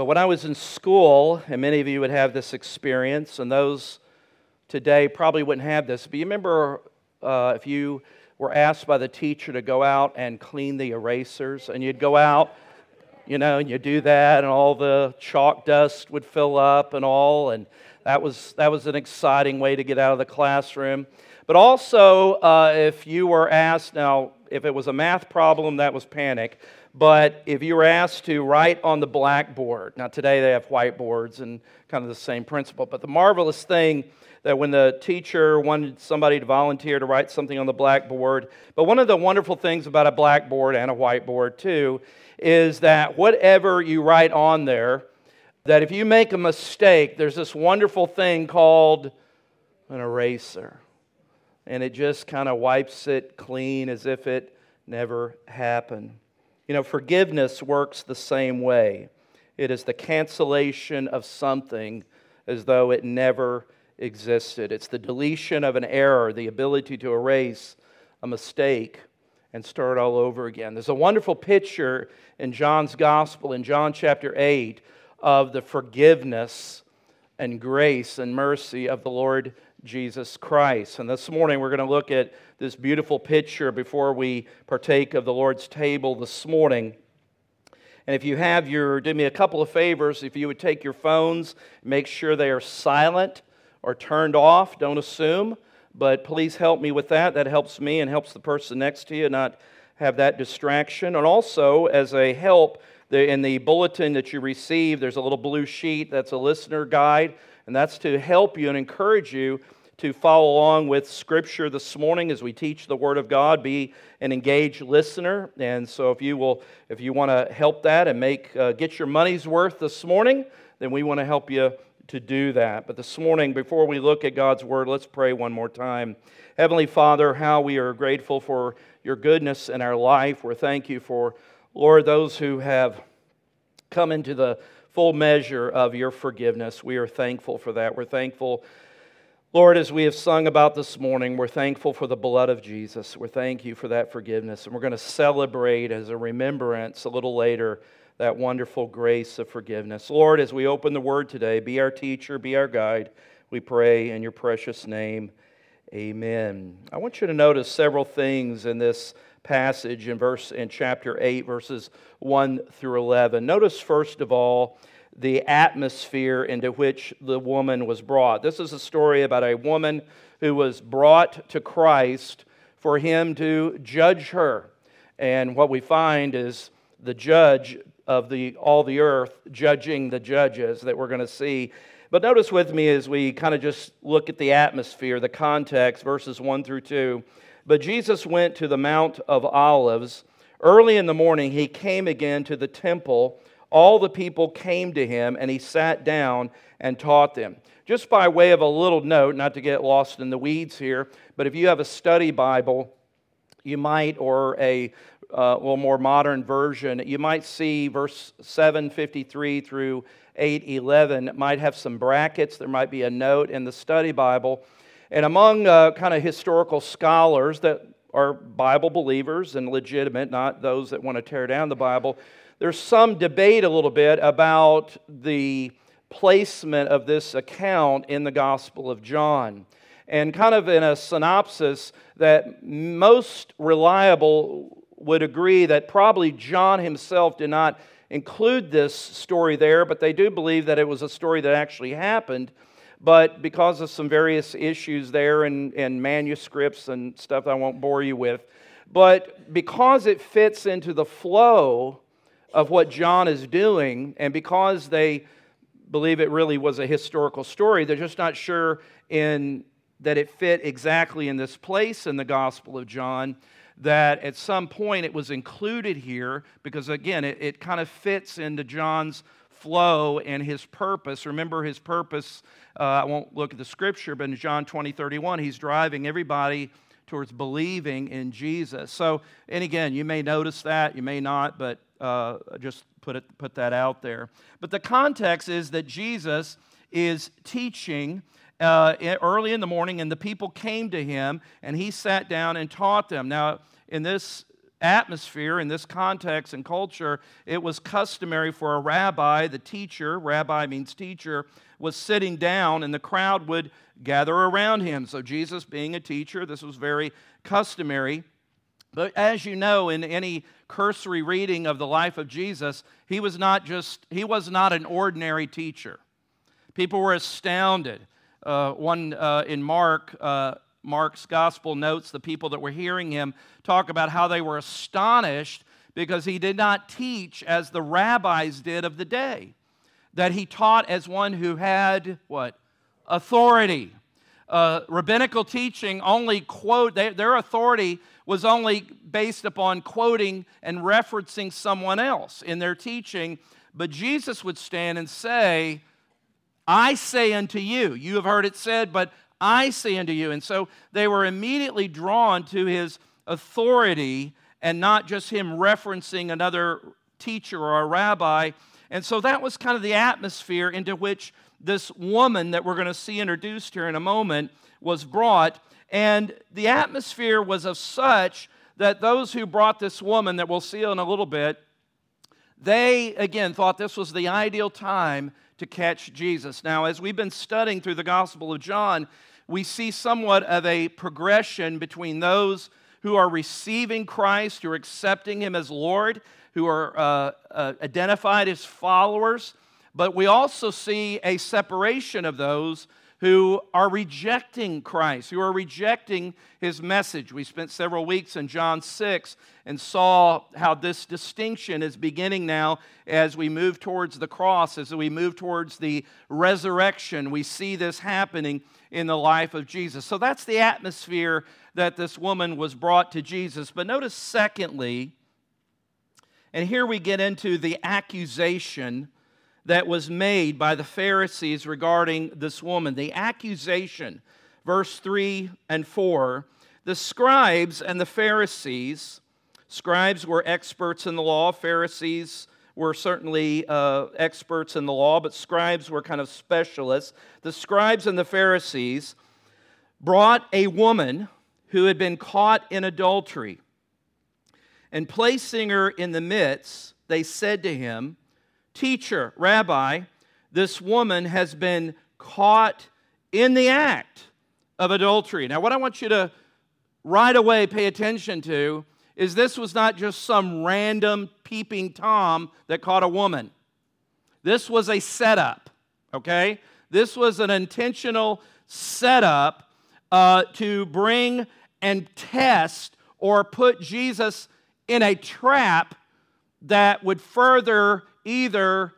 But when I was in school, and many of you would have this experience, and those today probably wouldn't have this, but you remember uh, if you were asked by the teacher to go out and clean the erasers, and you'd go out, you know, and you do that, and all the chalk dust would fill up and all, and that was, that was an exciting way to get out of the classroom. But also, uh, if you were asked, now, if it was a math problem, that was panic. But if you were asked to write on the blackboard, now today they have whiteboards and kind of the same principle, but the marvelous thing that when the teacher wanted somebody to volunteer to write something on the blackboard, but one of the wonderful things about a blackboard and a whiteboard too is that whatever you write on there, that if you make a mistake, there's this wonderful thing called an eraser. And it just kind of wipes it clean as if it never happened. You know, forgiveness works the same way. It is the cancellation of something as though it never existed. It's the deletion of an error, the ability to erase a mistake and start all over again. There's a wonderful picture in John's Gospel, in John chapter 8, of the forgiveness and grace and mercy of the Lord Jesus Christ. And this morning we're going to look at this beautiful picture before we partake of the Lord's table this morning. And if you have your, do me a couple of favors. If you would take your phones, make sure they are silent or turned off. Don't assume, but please help me with that. That helps me and helps the person next to you not have that distraction. And also, as a help, in the bulletin that you receive, there's a little blue sheet that's a listener guide and that's to help you and encourage you to follow along with Scripture this morning as we teach the Word of God. Be an engaged listener, and so if you will, if you want to help that and make uh, get your money's worth this morning, then we want to help you to do that. But this morning, before we look at God's Word, let's pray one more time. Heavenly Father, how we are grateful for your goodness in our life. We're thank you for Lord those who have come into the full measure of your forgiveness. We are thankful for that. We're thankful, Lord, as we have sung about this morning, we're thankful for the blood of Jesus. We're thank you for that forgiveness. And we're going to celebrate as a remembrance a little later that wonderful grace of forgiveness. Lord, as we open the word today, be our teacher, be our guide. We pray in your precious name. Amen. I want you to notice several things in this passage in verse in chapter 8 verses 1 through 11 notice first of all the atmosphere into which the woman was brought. This is a story about a woman who was brought to christ for him to judge her. And what we find is the judge of the all the earth judging the judges that we're going to see. But notice with me as we kind of just look at the atmosphere the context verses 1 through 2 but Jesus went to the Mount of Olives. Early in the morning, he came again to the temple. All the people came to him, and he sat down and taught them. Just by way of a little note, not to get lost in the weeds here, but if you have a study Bible, you might, or a uh, little more modern version, you might see verse 753 through 811. might have some brackets. There might be a note in the study Bible and among uh, kind of historical scholars that are Bible believers and legitimate, not those that want to tear down the Bible, there's some debate a little bit about the placement of this account in the Gospel of John. And kind of in a synopsis, that most reliable would agree that probably John himself did not include this story there, but they do believe that it was a story that actually happened but because of some various issues there and, and manuscripts and stuff I won't bore you with, but because it fits into the flow of what John is doing, and because they believe it really was a historical story, they're just not sure in that it fit exactly in this place in the Gospel of John. That at some point it was included here because, again, it, it kind of fits into John's flow and his purpose. Remember, his purpose, uh, I won't look at the scripture, but in John 20, 31, he's driving everybody towards believing in Jesus. So, and again, you may notice that, you may not, but uh, just put, it, put that out there. But the context is that Jesus is teaching uh, early in the morning, and the people came to him, and he sat down and taught them. Now, in this atmosphere, in this context and culture, it was customary for a rabbi, the teacher, rabbi means teacher, was sitting down and the crowd would gather around him. So, Jesus being a teacher, this was very customary. But as you know, in any cursory reading of the life of Jesus, he was not just, he was not an ordinary teacher. People were astounded. Uh, one uh, in Mark, uh, Mark's gospel notes the people that were hearing him talk about how they were astonished because he did not teach as the rabbis did of the day, that he taught as one who had what? Authority. Uh, rabbinical teaching only quote, they, their authority was only based upon quoting and referencing someone else in their teaching. But Jesus would stand and say, I say unto you, you have heard it said, but I say unto you. And so they were immediately drawn to his authority and not just him referencing another teacher or a rabbi. And so that was kind of the atmosphere into which this woman that we're going to see introduced here in a moment was brought. And the atmosphere was of such that those who brought this woman, that we'll see in a little bit, they again thought this was the ideal time to catch Jesus. Now, as we've been studying through the Gospel of John, we see somewhat of a progression between those who are receiving Christ, who are accepting Him as Lord, who are uh, uh, identified as followers, but we also see a separation of those who are rejecting Christ, who are rejecting his message. We spent several weeks in John 6 and saw how this distinction is beginning now as we move towards the cross, as we move towards the resurrection. We see this happening in the life of Jesus. So that's the atmosphere that this woman was brought to Jesus. But notice, secondly, and here we get into the accusation that was made by the Pharisees regarding this woman. The accusation, verse 3 and 4. The scribes and the Pharisees, scribes were experts in the law, Pharisees were certainly uh, experts in the law, but scribes were kind of specialists. The scribes and the Pharisees brought a woman who had been caught in adultery. And placing her in the midst, they said to him, Teacher, Rabbi, this woman has been caught in the act of adultery. Now, what I want you to right away pay attention to is this was not just some random peeping Tom that caught a woman. This was a setup, okay? This was an intentional setup uh, to bring and test or put Jesus in a trap that would further either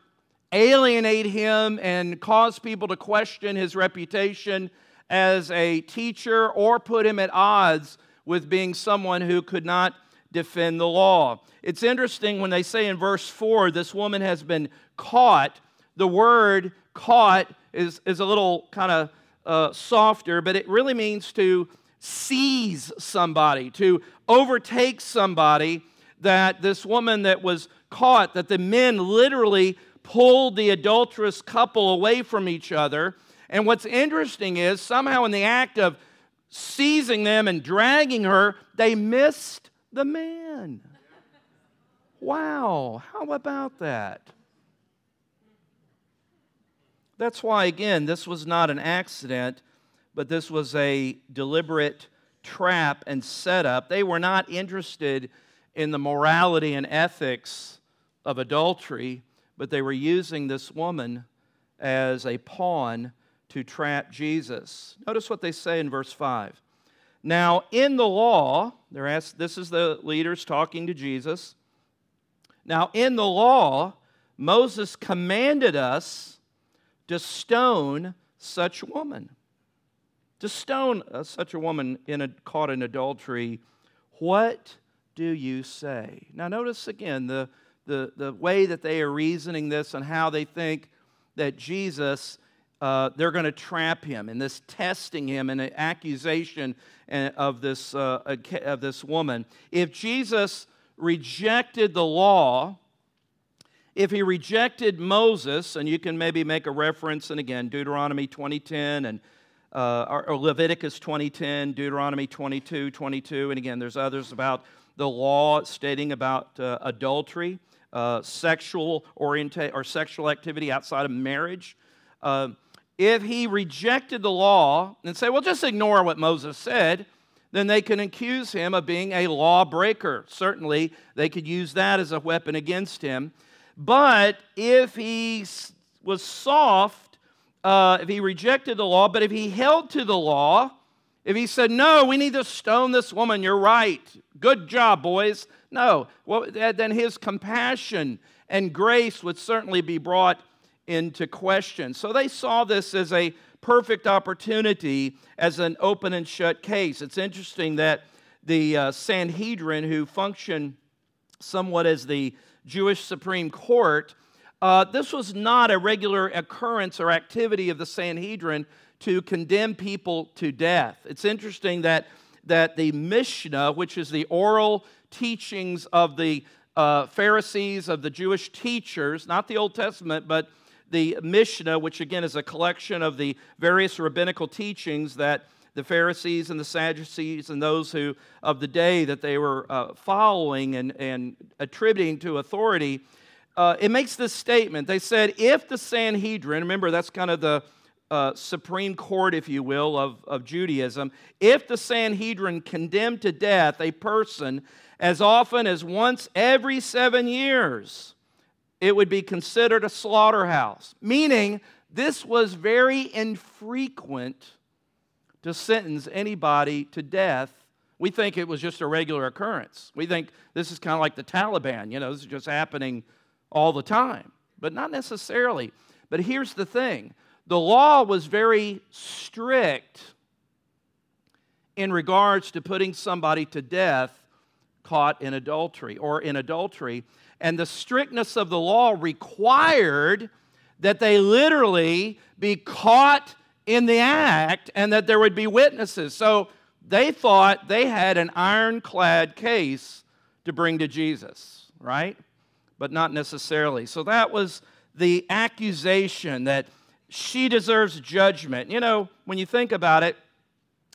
alienate him and cause people to question his reputation as a teacher or put him at odds with being someone who could not defend the law. It's interesting when they say in verse 4 this woman has been caught. The word caught is, is a little kind of uh, softer, but it really means to seize somebody, to overtake somebody. That this woman that was caught that the men literally pulled the adulterous couple away from each other. And what's interesting is somehow in the act of seizing them and dragging her, they missed the man. Wow, how about that? That's why, again, this was not an accident, but this was a deliberate trap and setup. They were not interested in the morality and ethics of adultery, but they were using this woman as a pawn to trap Jesus. Notice what they say in verse 5. Now, in the law, they're asked, this is the leaders talking to Jesus. Now, in the law, Moses commanded us to stone such woman. To stone uh, such a woman in a, caught in adultery. What do you say? Now, notice again the the, the way that they are reasoning this and how they think that Jesus, uh, they're going to trap him in this testing him and an accusation uh, of this, uh, of this woman. If Jesus rejected the law, if he rejected Moses, and you can maybe make a reference, and again, Deuteronomy 2010 and uh, or Leviticus 2010, Deuteronomy 22, 22, and again, there's others about the law stating about uh, adultery, uh, sexual orientation or sexual activity outside of marriage. Uh, if he rejected the law and say, well, just ignore what Moses said, then they can accuse him of being a lawbreaker. Certainly, they could use that as a weapon against him. But if he was soft, uh, if he rejected the law, but if he held to the law, if he said, No, we need to stone this woman, you're right. Good job, boys. No, well, then his compassion and grace would certainly be brought into question. So they saw this as a perfect opportunity as an open and shut case. It's interesting that the uh, Sanhedrin, who function somewhat as the Jewish Supreme Court, uh, this was not a regular occurrence or activity of the Sanhedrin to condemn people to death. It's interesting that, that the Mishnah, which is the oral teachings of the uh, Pharisees, of the Jewish teachers, not the Old Testament, but the Mishnah, which again is a collection of the various rabbinical teachings that the Pharisees and the Sadducees and those who of the day that they were uh, following and, and attributing to authority, uh, it makes this statement. They said, if the Sanhedrin, remember that's kind of the uh, Supreme Court, if you will, of, of Judaism, if the Sanhedrin condemned to death a person as often as once every seven years, it would be considered a slaughterhouse, meaning this was very infrequent to sentence anybody to death. We think it was just a regular occurrence. We think this is kind of like the Taliban, you know, this is just happening all the time, but not necessarily. But here's the thing the law was very strict in regards to putting somebody to death caught in adultery or in adultery and the strictness of the law required that they literally be caught in the act and that there would be witnesses. So they thought they had an ironclad case to bring to Jesus, right? But not necessarily. So that was the accusation that she deserves judgment. You know, when you think about it,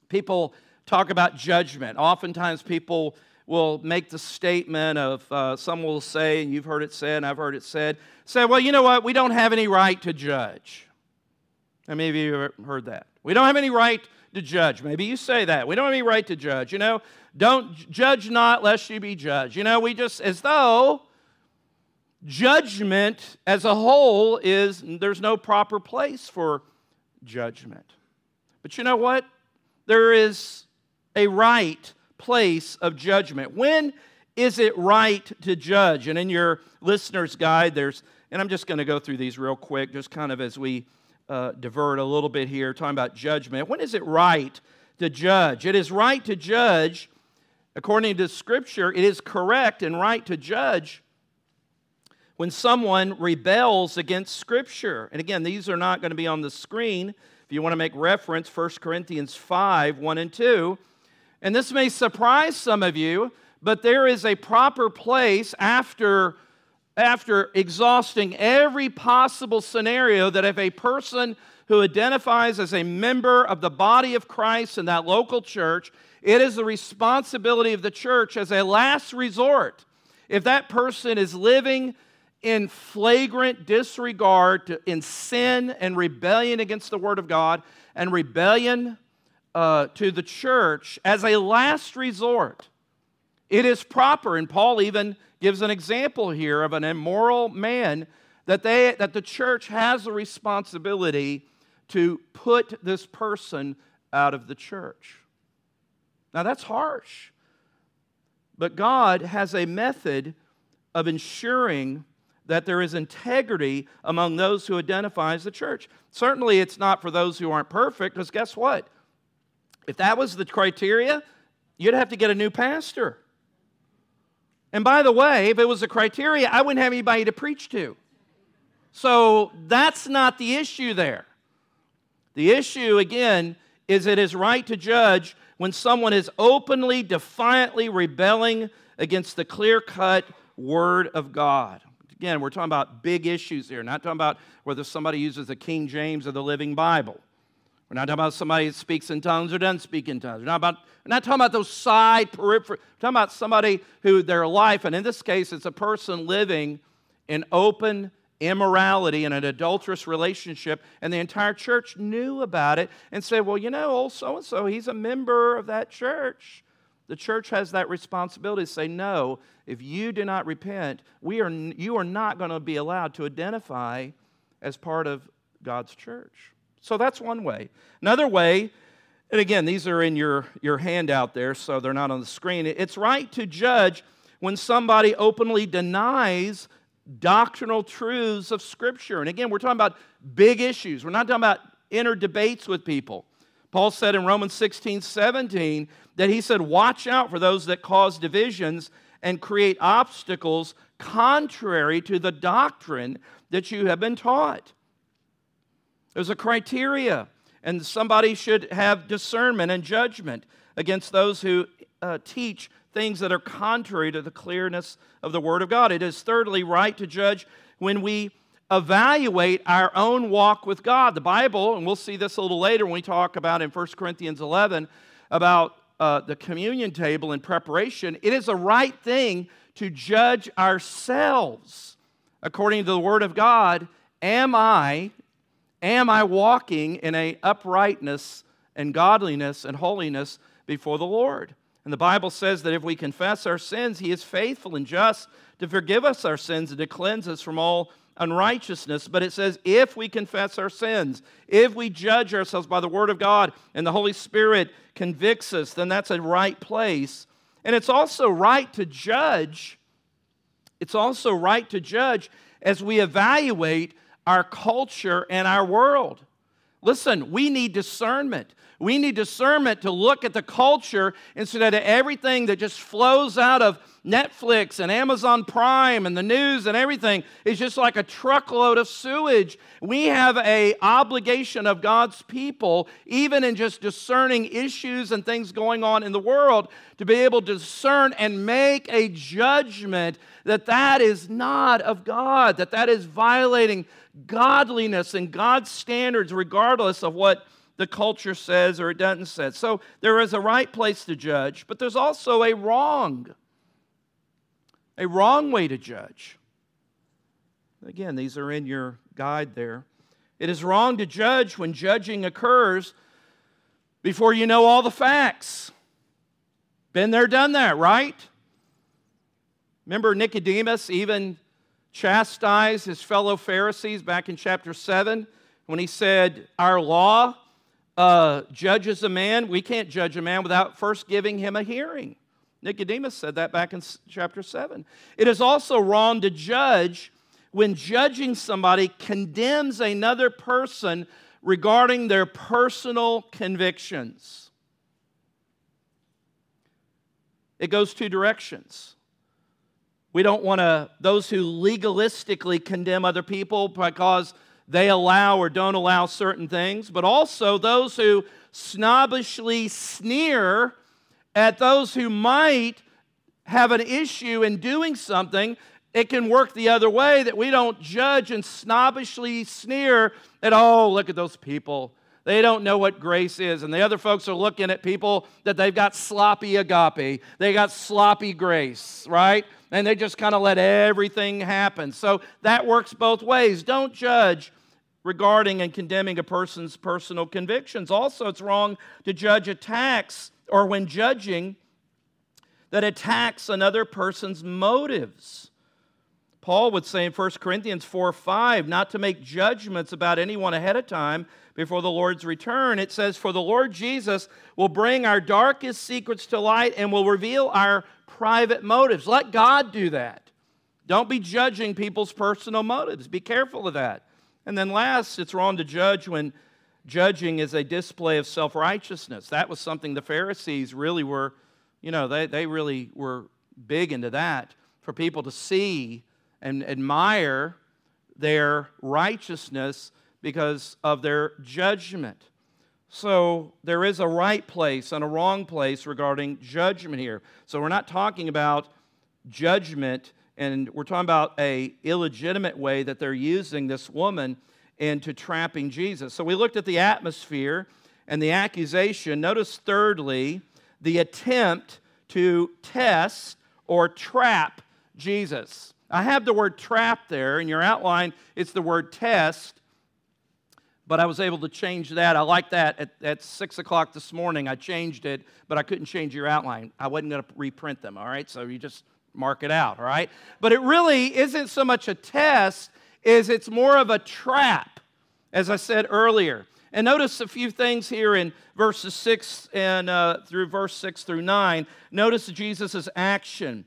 people talk about judgment. Oftentimes people will make the statement of, uh, some will say, and you've heard it said, and I've heard it said, say, well, you know what? We don't have any right to judge. How many of you have heard that? We don't have any right to judge. Maybe you say that. We don't have any right to judge. You know, don't judge not lest you be judged. You know, we just, as though judgment as a whole is, there's no proper place for judgment. But you know what? There is a right place of judgment. When is it right to judge? And in your listener's guide, there's, and I'm just going to go through these real quick, just kind of as we uh, divert a little bit here, talking about judgment. When is it right to judge? It is right to judge, according to Scripture, it is correct and right to judge when someone rebels against Scripture. And again, these are not going to be on the screen. If you want to make reference, 1 Corinthians 5 1 and 2 and this may surprise some of you, but there is a proper place after, after exhausting every possible scenario that if a person who identifies as a member of the body of Christ in that local church, it is the responsibility of the church as a last resort. If that person is living in flagrant disregard, to, in sin and rebellion against the Word of God, and rebellion uh, to the church as a last resort. It is proper, and Paul even gives an example here of an immoral man that, they, that the church has a responsibility to put this person out of the church. Now that's harsh, but God has a method of ensuring that there is integrity among those who identify as the church. Certainly, it's not for those who aren't perfect, because guess what? If that was the criteria, you'd have to get a new pastor. And by the way, if it was a criteria, I wouldn't have anybody to preach to. So that's not the issue there. The issue, again, is it is right to judge when someone is openly, defiantly rebelling against the clear cut Word of God. Again, we're talking about big issues here, not talking about whether somebody uses the King James or the Living Bible. We're not talking about somebody that speaks in tongues or doesn't speak in tongues. We're not, about, we're not talking about those side periphery. We're talking about somebody who their life, and in this case, it's a person living in open immorality in an adulterous relationship, and the entire church knew about it and said, Well, you know, old so and so, he's a member of that church. The church has that responsibility to say, No, if you do not repent, we are, you are not going to be allowed to identify as part of God's church. So that's one way. Another way, and again, these are in your, your handout there, so they're not on the screen. It's right to judge when somebody openly denies doctrinal truths of Scripture. And again, we're talking about big issues. We're not talking about inner debates with people. Paul said in Romans 16, 17, that he said, Watch out for those that cause divisions and create obstacles contrary to the doctrine that you have been taught. There's a criteria, and somebody should have discernment and judgment against those who uh, teach things that are contrary to the clearness of the Word of God. It is thirdly right to judge when we evaluate our own walk with God. The Bible, and we'll see this a little later when we talk about in 1 Corinthians 11 about uh, the communion table in preparation, it is a right thing to judge ourselves according to the Word of God. Am I Am I walking in a uprightness and godliness and holiness before the Lord? And the Bible says that if we confess our sins, He is faithful and just to forgive us our sins and to cleanse us from all unrighteousness. But it says, if we confess our sins, if we judge ourselves by the Word of God and the Holy Spirit convicts us, then that's a right place. And it's also right to judge. It's also right to judge as we evaluate our culture and our world. Listen, we need discernment. We need discernment to look at the culture instead of everything that just flows out of Netflix and Amazon Prime and the news and everything is just like a truckload of sewage. We have a obligation of God's people, even in just discerning issues and things going on in the world, to be able to discern and make a judgment that that is not of God, that that is violating godliness and God's standards, regardless of what the culture says or it doesn't say. So there is a right place to judge, but there's also a wrong, a wrong way to judge. Again, these are in your guide there. It is wrong to judge when judging occurs before you know all the facts. Been there, done that, right? Remember Nicodemus, even chastised his fellow Pharisees back in chapter 7 when he said, Our law uh, judges a man. We can't judge a man without first giving him a hearing. Nicodemus said that back in chapter 7. It is also wrong to judge when judging somebody condemns another person regarding their personal convictions. It goes two directions. We don't want to, those who legalistically condemn other people because they allow or don't allow certain things, but also those who snobbishly sneer at those who might have an issue in doing something. It can work the other way that we don't judge and snobbishly sneer at, oh, look at those people. They don't know what grace is. And the other folks are looking at people that they've got sloppy agape, they got sloppy grace, right? And they just kind of let everything happen. So that works both ways. Don't judge regarding and condemning a person's personal convictions. Also, it's wrong to judge attacks or when judging that attacks another person's motives. Paul would say in 1 Corinthians 4 5, not to make judgments about anyone ahead of time before the Lord's return. It says, For the Lord Jesus will bring our darkest secrets to light and will reveal our private motives. Let God do that. Don't be judging people's personal motives. Be careful of that. And then last, it's wrong to judge when judging is a display of self righteousness. That was something the Pharisees really were, you know, they, they really were big into that for people to see and admire their righteousness because of their judgment. So there is a right place and a wrong place regarding judgment here. So we're not talking about judgment and we're talking about a illegitimate way that they're using this woman into trapping Jesus. So we looked at the atmosphere and the accusation. Notice, thirdly, the attempt to test or trap Jesus. I have the word trap there. In your outline, it's the word test but I was able to change that. I like that. At, at 6 o'clock this morning, I changed it, but I couldn't change your outline. I wasn't going to reprint them, all right? So you just mark it out, all right? But it really isn't so much a test is it's more of a trap, as I said earlier. And notice a few things here in verses 6 and uh, through verse 6 through 9. Notice Jesus' action.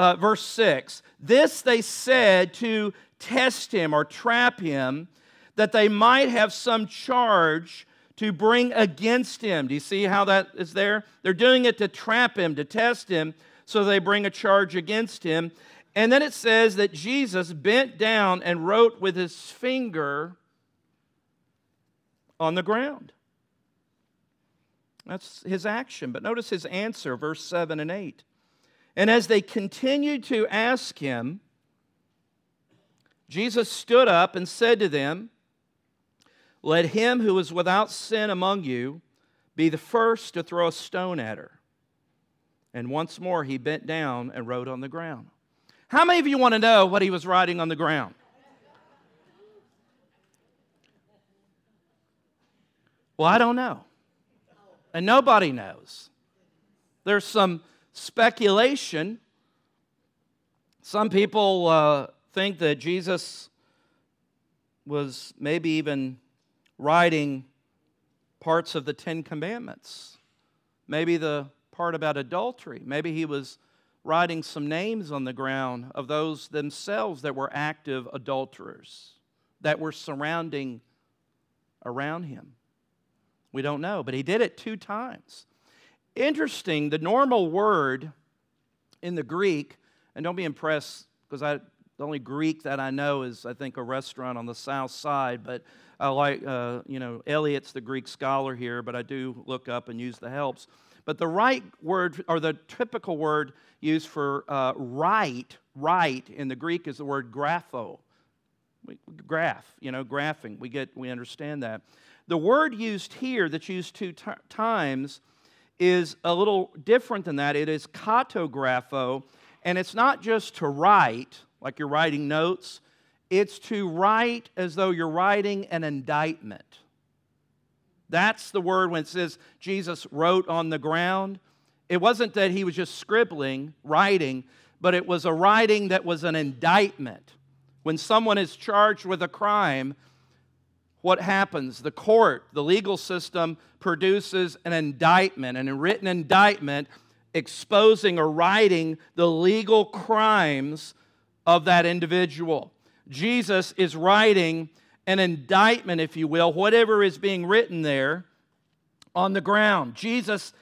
Uh, verse 6 This they said to test him or trap him that they might have some charge to bring against him. Do you see how that is there? They're doing it to trap him, to test him, so they bring a charge against him. And then it says that Jesus bent down and wrote with his finger on the ground. That's his action. But notice his answer, verse 7 and 8. And as they continued to ask him, Jesus stood up and said to them, let him who is without sin among you be the first to throw a stone at her. And once more he bent down and wrote on the ground. How many of you want to know what he was writing on the ground? Well, I don't know. And nobody knows. There's some speculation. Some people uh, think that Jesus was maybe even writing parts of the Ten Commandments. Maybe the part about adultery. Maybe he was writing some names on the ground of those themselves that were active adulterers that were surrounding around him. We don't know, but he did it two times. Interesting, the normal word in the Greek, and don't be impressed because I the only Greek that I know is I think a restaurant on the south side, but I like, uh, you know, Elliot's the Greek scholar here, but I do look up and use the helps. But the right word, or the typical word used for uh, right, right in the Greek is the word grapho. Graph, you know, graphing. We get, we understand that. The word used here, that's used two t- times, is a little different than that. It is katagrapho, and it's not just to write, like you're writing notes. It's to write as though you're writing an indictment. That's the word when it says Jesus wrote on the ground. It wasn't that he was just scribbling, writing, but it was a writing that was an indictment. When someone is charged with a crime, what happens? The court, the legal system, produces an indictment, an written indictment exposing or writing the legal crimes of that individual. Jesus is writing an indictment, if you will, whatever is being written there on the ground. Jesus,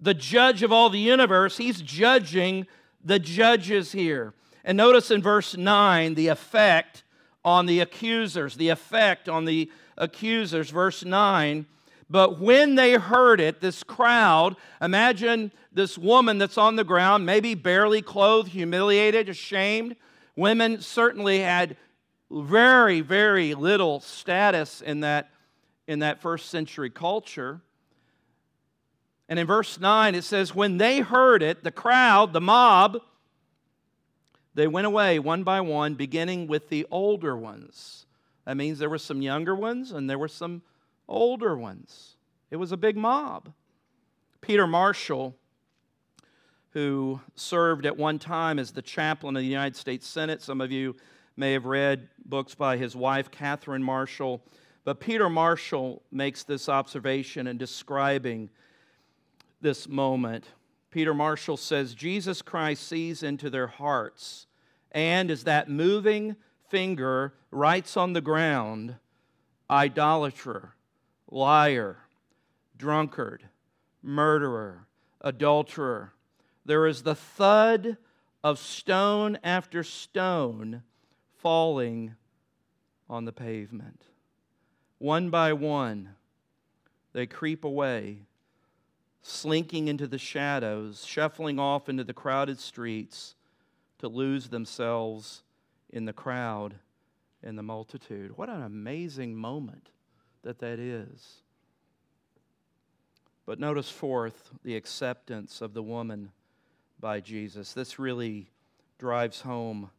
the judge of all the universe, he's judging the judges here. And notice in verse 9 the effect on the accusers, the effect on the accusers. Verse 9. But when they heard it, this crowd, imagine this woman that's on the ground, maybe barely clothed, humiliated, ashamed. Women certainly had very, very little status in that, in that first century culture. And in verse 9, it says, When they heard it, the crowd, the mob, they went away one by one, beginning with the older ones. That means there were some younger ones and there were some older ones. It was a big mob. Peter Marshall, who served at one time as the chaplain of the United States Senate, some of you may have read books by his wife, Catherine Marshall. But Peter Marshall makes this observation in describing this moment. Peter Marshall says, Jesus Christ sees into their hearts, and is that moving finger writes on the ground, idolater, liar, drunkard, murderer, adulterer, there is the thud of stone after stone falling on the pavement. One by one, they creep away, slinking into the shadows, shuffling off into the crowded streets to lose themselves in the crowd in the multitude. What an amazing moment that that is. But notice, fourth, the acceptance of the woman by Jesus. This really drives home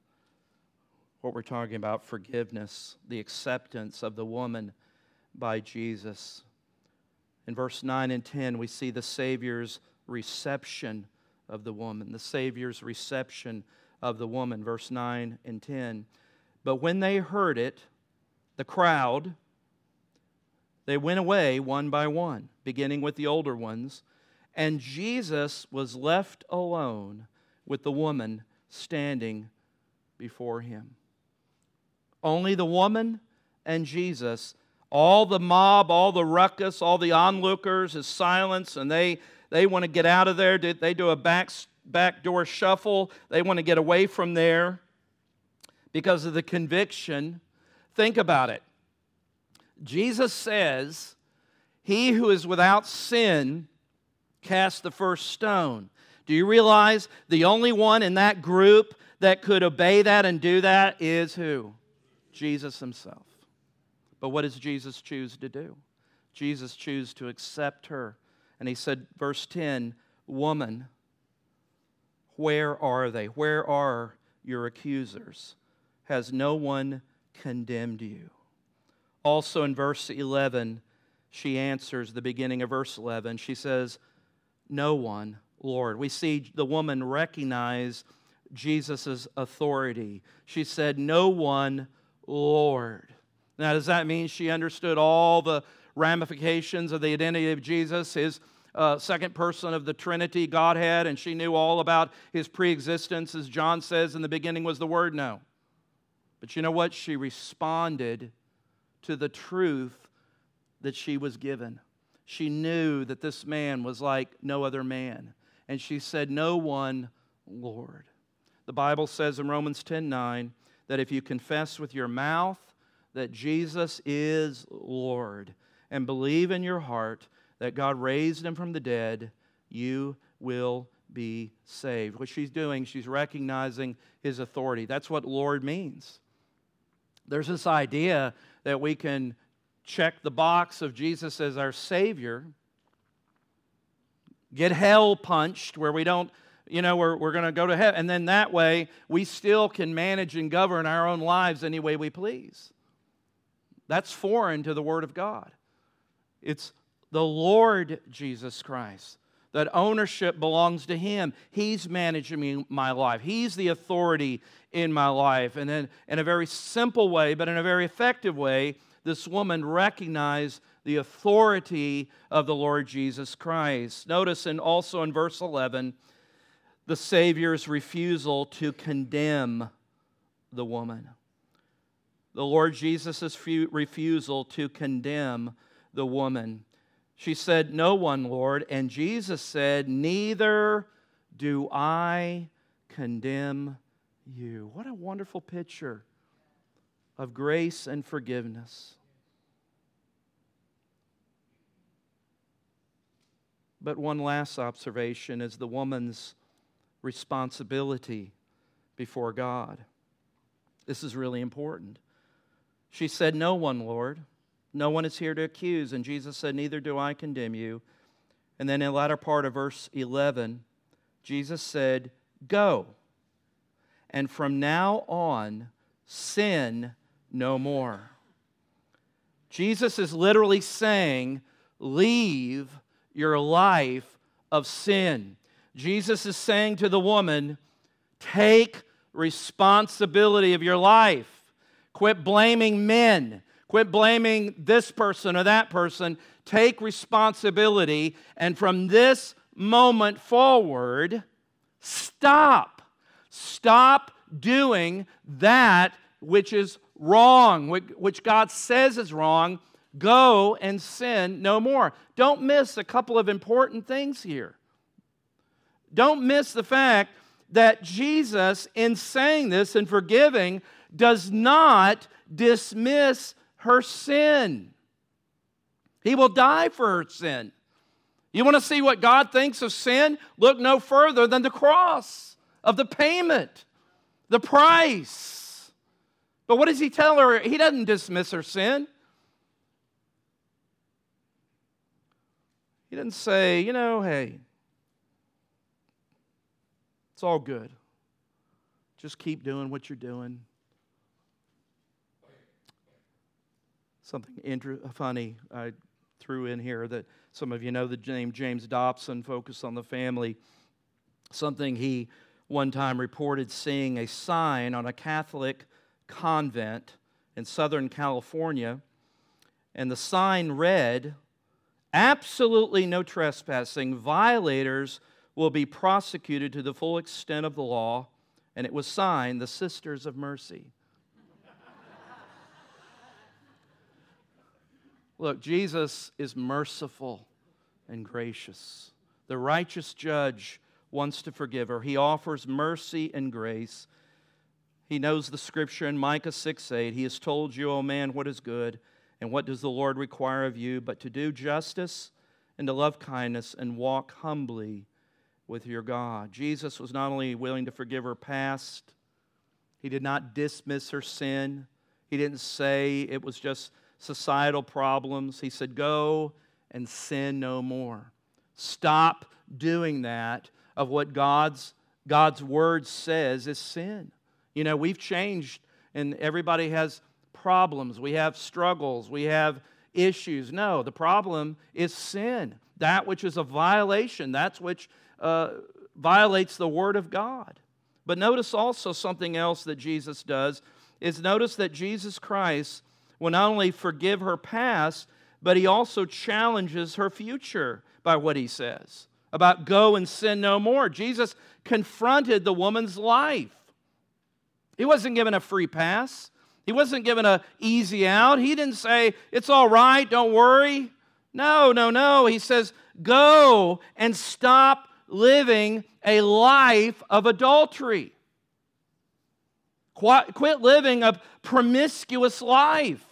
what we're talking about forgiveness, the acceptance of the woman by Jesus. In verse 9 and 10, we see the Savior's reception of the woman, the Savior's reception of the woman, verse 9 and 10. But when they heard it, the crowd, they went away one by one, beginning with the older ones, and Jesus was left alone with the woman standing before him. Only the woman and Jesus, all the mob, all the ruckus, all the onlookers is silence, and they, they want to get out of there. They do a back, back door shuffle. They want to get away from there because of the conviction. Think about it. Jesus says, He who is without sin cast the first stone. Do you realize the only one in that group that could obey that and do that is who? Jesus himself. But what does Jesus choose to do? Jesus chooses to accept her. And he said, verse 10 Woman, where are they? Where are your accusers? Has no one condemned you? Also in verse 11, she answers the beginning of verse 11. She says, No one, Lord. We see the woman recognize Jesus' authority. She said, No one, Lord. Now, does that mean she understood all the ramifications of the identity of Jesus, his uh, second person of the Trinity, Godhead, and she knew all about his preexistence, as John says in the beginning was the Word? No. But you know what? She responded to the truth that she was given. She knew that this man was like no other man. And she said, No one, Lord. The Bible says in Romans 10 9, that if you confess with your mouth that Jesus is Lord and believe in your heart that God raised him from the dead, you will be saved. What she's doing, she's recognizing his authority. That's what Lord means. There's this idea that we can check the box of Jesus as our Savior, get hell punched where we don't you know, we're, we're going to go to heaven. And then that way, we still can manage and govern our own lives any way we please. That's foreign to the Word of God. It's the Lord Jesus Christ. That ownership belongs to Him. He's managing my life. He's the authority in my life. And then, in a very simple way, but in a very effective way, this woman recognized the authority of the Lord Jesus Christ. Notice, and also in verse 11, the Savior's refusal to condemn the woman. The Lord Jesus' refusal to condemn the woman. She said, No one, Lord. And Jesus said, Neither do I condemn you. What a wonderful picture of grace and forgiveness. But one last observation is the woman's responsibility before God. This is really important. She said, No one, Lord. No one is here to accuse. And Jesus said, Neither do I condemn you. And then in the latter part of verse 11, Jesus said, Go. And from now on, sin no more. Jesus is literally saying, Leave your life of sin. Jesus is saying to the woman, Take responsibility of your life. Quit blaming men. Quit blaming this person or that person. Take responsibility. And from this moment forward, stop. Stop doing that which is wrong, which God says is wrong. Go and sin no more. Don't miss a couple of important things here. Don't miss the fact that Jesus, in saying this and forgiving, does not dismiss her sin. He will die for her sin. You want to see what God thinks of sin? Look no further than the cross of the payment, the price. But what does he tell her? He doesn't dismiss her sin. He doesn't say, you know, hey, it's all good. Just keep doing what you're doing. Something funny I threw in here that some of you know the name James Dobson, Focus on the Family. Something he one time reported seeing a sign on a Catholic convent in Southern California, and the sign read, Absolutely no trespassing. Violators will be prosecuted to the full extent of the law. And it was signed the Sisters of Mercy. Look, Jesus is merciful and gracious. The righteous judge wants to forgive her. He offers mercy and grace. He knows the scripture in Micah 6 8. He has told you, O man, what is good, and what does the Lord require of you, but to do justice and to love kindness and walk humbly with your God. Jesus was not only willing to forgive her past, he did not dismiss her sin. He didn't say it was just societal problems. He said, Go and sin no more. Stop doing that of what God's, God's word says is sin. You know, we've changed and everybody has problems. We have struggles. We have issues. No, the problem is sin. That which is a violation, that's which uh, violates the word of God. But notice also something else that Jesus does is notice that Jesus Christ will not only forgive her past, but he also challenges her future by what he says about go and sin no more. Jesus confronted the woman's life. He wasn't given a free pass. He wasn't given a easy out. He didn't say, "It's all right, don't worry." No, no, no. He says, "Go and stop living a life of adultery." Quit living a promiscuous life.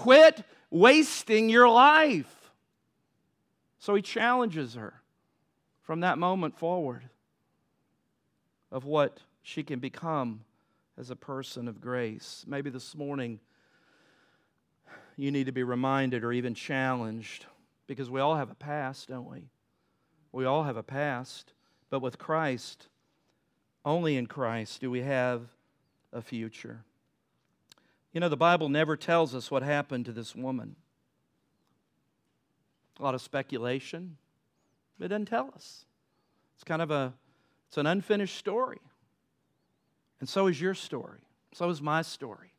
Quit wasting your life. So he challenges her from that moment forward of what she can become as a person of grace. Maybe this morning you need to be reminded or even challenged because we all have a past, don't we? We all have a past, but with Christ, only in Christ do we have a future. You know, the Bible never tells us what happened to this woman. A lot of speculation. But it doesn't tell us. It's kind of a it's an unfinished story. And so is your story. So is my story.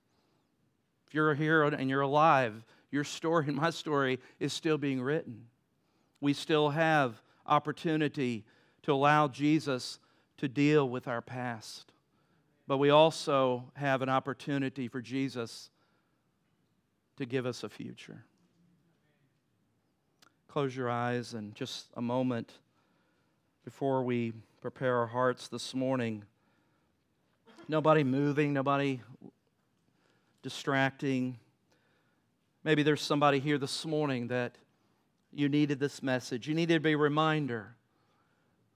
If you're here and you're alive, your story and my story is still being written. We still have opportunity to allow Jesus to deal with our past. But we also have an opportunity for Jesus to give us a future. Close your eyes and just a moment before we prepare our hearts this morning. Nobody moving, nobody distracting. Maybe there's somebody here this morning that you needed this message. You needed to be a reminder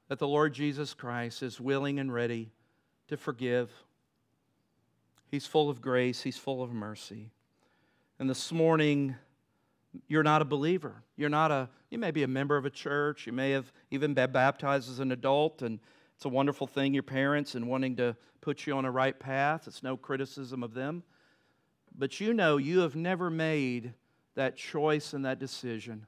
that the Lord Jesus Christ is willing and ready to forgive. He's full of grace, He's full of mercy. And this morning, you're not a believer. You're not a, you may be a member of a church. You may have even been baptized as an adult, and it's a wonderful thing, your parents, and wanting to put you on a right path. It's no criticism of them. But you know you have never made that choice and that decision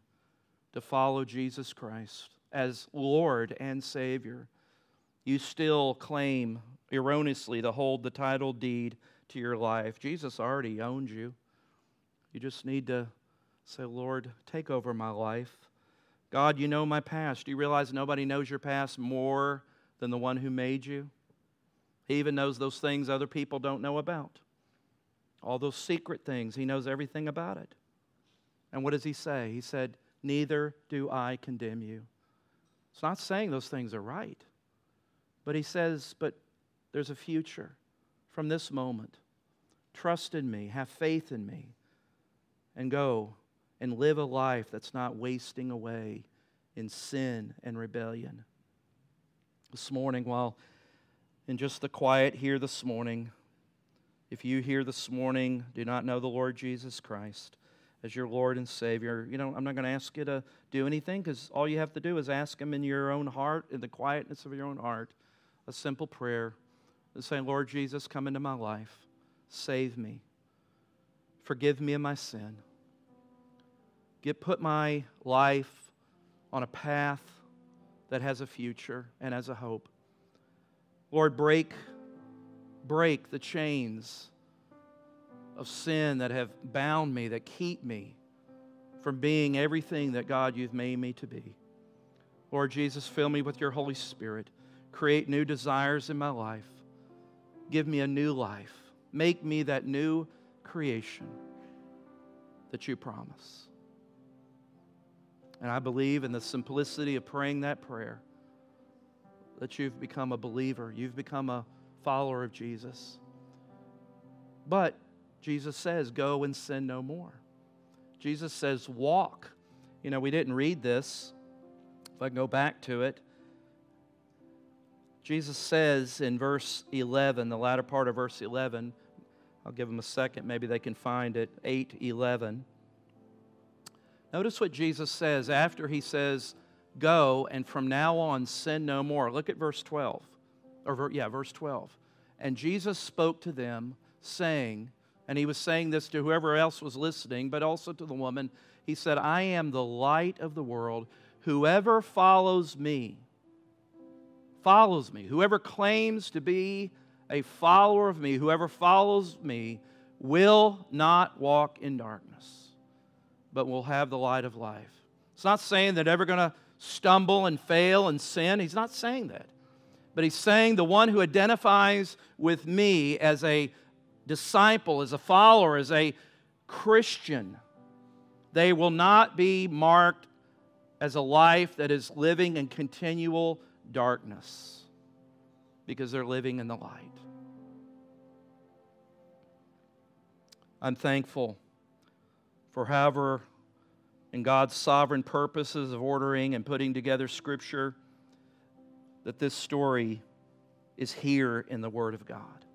to follow Jesus Christ as Lord and Savior. You still claim erroneously to hold the title deed to your life. Jesus already owns you. You just need to say, Lord, take over my life. God, you know my past. Do you realize nobody knows your past more than the one who made you? He even knows those things other people don't know about. All those secret things, He knows everything about it. And what does He say? He said, Neither do I condemn you. It's not saying those things are right, but He says, But there's a future from this moment. Trust in me, have faith in me, and go and live a life that's not wasting away in sin and rebellion. This morning, while in just the quiet here this morning, If you here this morning do not know the Lord Jesus Christ as your Lord and Savior, you know, I'm not going to ask you to do anything because all you have to do is ask Him in your own heart, in the quietness of your own heart, a simple prayer and say, Lord Jesus, come into my life, save me, forgive me of my sin. Get put my life on a path that has a future and has a hope. Lord, break, break the chains of sin that have bound me, that keep me from being everything that God you've made me to be. Lord Jesus, fill me with your Holy Spirit. Create new desires in my life. Give me a new life. Make me that new creation that you promise. And I believe in the simplicity of praying that prayer that you've become a believer, you've become a follower of Jesus. But Jesus says, Go and sin no more. Jesus says, Walk. You know, we didn't read this. If I go back to it, Jesus says in verse 11, the latter part of verse 11, I'll give them a second, maybe they can find it, 8 11. Notice what Jesus says after he says, Go and from now on sin no more. Look at verse 12. Or, yeah, verse 12. And Jesus spoke to them, saying, and he was saying this to whoever else was listening, but also to the woman. He said, I am the light of the world. Whoever follows me, follows me. Whoever claims to be a follower of me, whoever follows me, will not walk in darkness, but will have the light of life. It's not saying that ever going to stumble and fail and sin. He's not saying that. But he's saying the one who identifies with me as a disciple, as a follower, as a Christian, they will not be marked as a life that is living in continual darkness because they're living in the light. I'm thankful for however in God's sovereign purposes of ordering and putting together Scripture, that this story is here in the Word of God.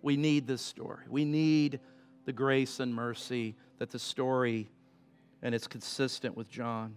We need this story. We need the grace and mercy that the story, and it's consistent with John.